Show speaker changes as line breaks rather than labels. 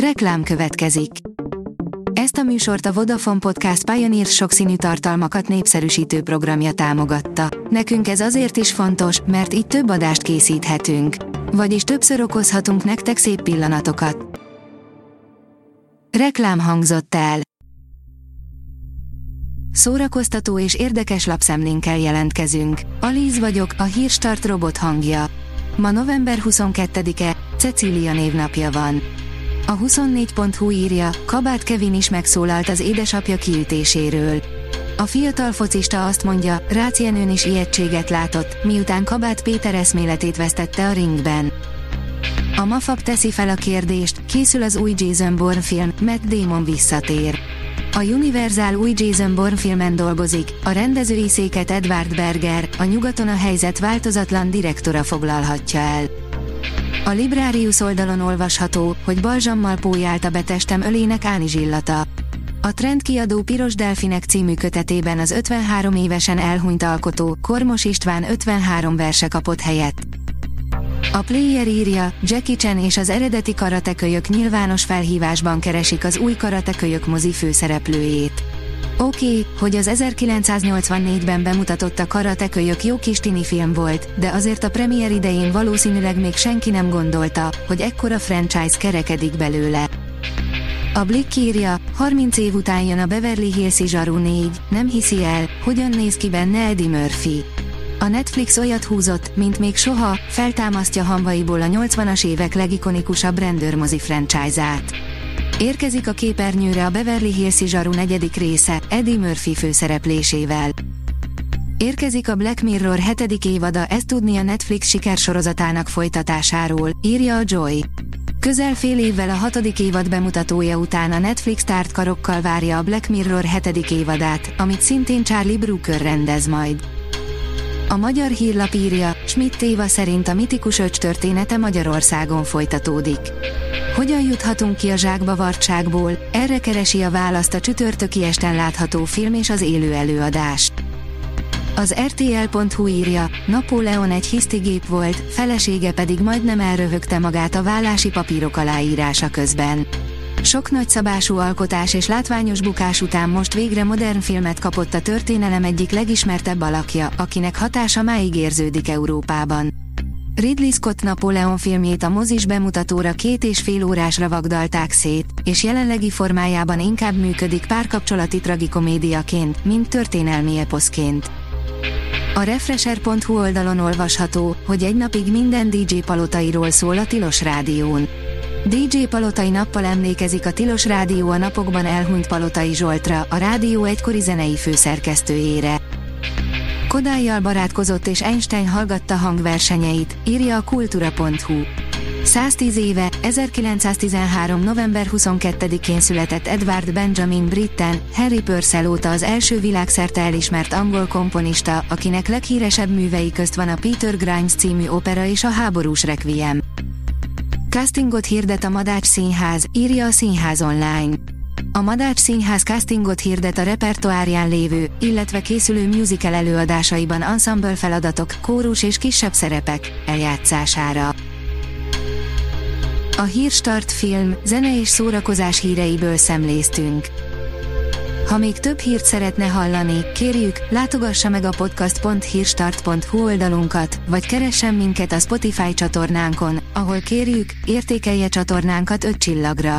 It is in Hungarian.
Reklám következik. Ezt a műsort a Vodafone Podcast Pioneer sokszínű tartalmakat népszerűsítő programja támogatta. Nekünk ez azért is fontos, mert így több adást készíthetünk. Vagyis többször okozhatunk nektek szép pillanatokat. Reklám hangzott el. Szórakoztató és érdekes lapszemlénkkel jelentkezünk. Alíz vagyok, a hírstart robot hangja. Ma november 22-e, Cecília névnapja van. A 24.hu írja, Kabát Kevin is megszólalt az édesapja kiütéséről. A fiatal focista azt mondja, Rácz Jenőn is ijegységet látott, miután Kabát Péter eszméletét vesztette a ringben. A Mafab teszi fel a kérdést, készül az új Jason Bourne film, Matt Damon visszatér. A Universal új Jason Bourne filmen dolgozik, a rendezői széket Edward Berger, a nyugaton a helyzet változatlan direktora foglalhatja el. A Librarius oldalon olvasható, hogy balzsammal pójált a betestem ölének ánizsillata. A trendkiadó Piros Delfinek című kötetében az 53 évesen elhunyt alkotó, Kormos István 53 verse kapott helyet. A player írja, Jackie Chan és az eredeti karatekölyök nyilvános felhívásban keresik az új karatekölyök mozi főszereplőjét. Oké, okay, hogy az 1984-ben bemutatott a karatekölyök jó kis tini film volt, de azért a premier idején valószínűleg még senki nem gondolta, hogy ekkora franchise kerekedik belőle. A Blick írja, 30 év után jön a Beverly Hills Zsaru 4, nem hiszi el, hogyan néz ki benne Eddie Murphy. A Netflix olyat húzott, mint még soha, feltámasztja hamvaiból a 80-as évek legikonikusabb rendőrmozi franchise-át. Érkezik a képernyőre a Beverly Hills Zsaru negyedik része, Eddie Murphy főszereplésével. Érkezik a Black Mirror hetedik évada, ezt tudni a Netflix sikersorozatának folytatásáról, írja a Joy. Közel fél évvel a hatodik évad bemutatója után a Netflix tárt karokkal várja a Black Mirror hetedik évadát, amit szintén Charlie Brooker rendez majd. A magyar hírlap írja, Schmidt Éva szerint a mitikus öcs története Magyarországon folytatódik. Hogyan juthatunk ki a zsákbavartságból? Erre keresi a választ a csütörtöki esten látható film és az élő előadás. Az RTL.hu írja, Napóleon egy hisztigép volt, felesége pedig majdnem elröhögte magát a vállási papírok aláírása közben. Sok nagyszabású alkotás és látványos bukás után most végre modern filmet kapott a történelem egyik legismertebb alakja, akinek hatása máig érződik Európában. Ridley Scott Napóleon filmjét a mozis bemutatóra két és fél órásra vagdalták szét, és jelenlegi formájában inkább működik párkapcsolati tragikomédiaként, mint történelmi eposzként. A Refresher.hu oldalon olvasható, hogy egy napig minden DJ palotairól szól a Tilos Rádión. DJ Palotai nappal emlékezik a Tilos Rádió a napokban elhunyt Palotai Zsoltra, a rádió egykori zenei főszerkesztőjére. Kodályjal barátkozott és Einstein hallgatta hangversenyeit, írja a kultura.hu. 110 éve, 1913. november 22-én született Edward Benjamin Britten, Harry Purcell óta az első világszerte elismert angol komponista, akinek leghíresebb művei közt van a Peter Grimes című opera és a háborús requiem. Castingot hirdet a Madács Színház, írja a Színház online. A Madács Színház castingot hirdet a repertoárján lévő, illetve készülő musical előadásaiban ensemble feladatok, kórus és kisebb szerepek eljátszására. A Hírstart film, zene és szórakozás híreiből szemléztünk. Ha még több hírt szeretne hallani, kérjük, látogassa meg a podcast.hírstart.hu oldalunkat, vagy keressen minket a Spotify csatornánkon, ahol kérjük, értékelje csatornánkat 5 csillagra.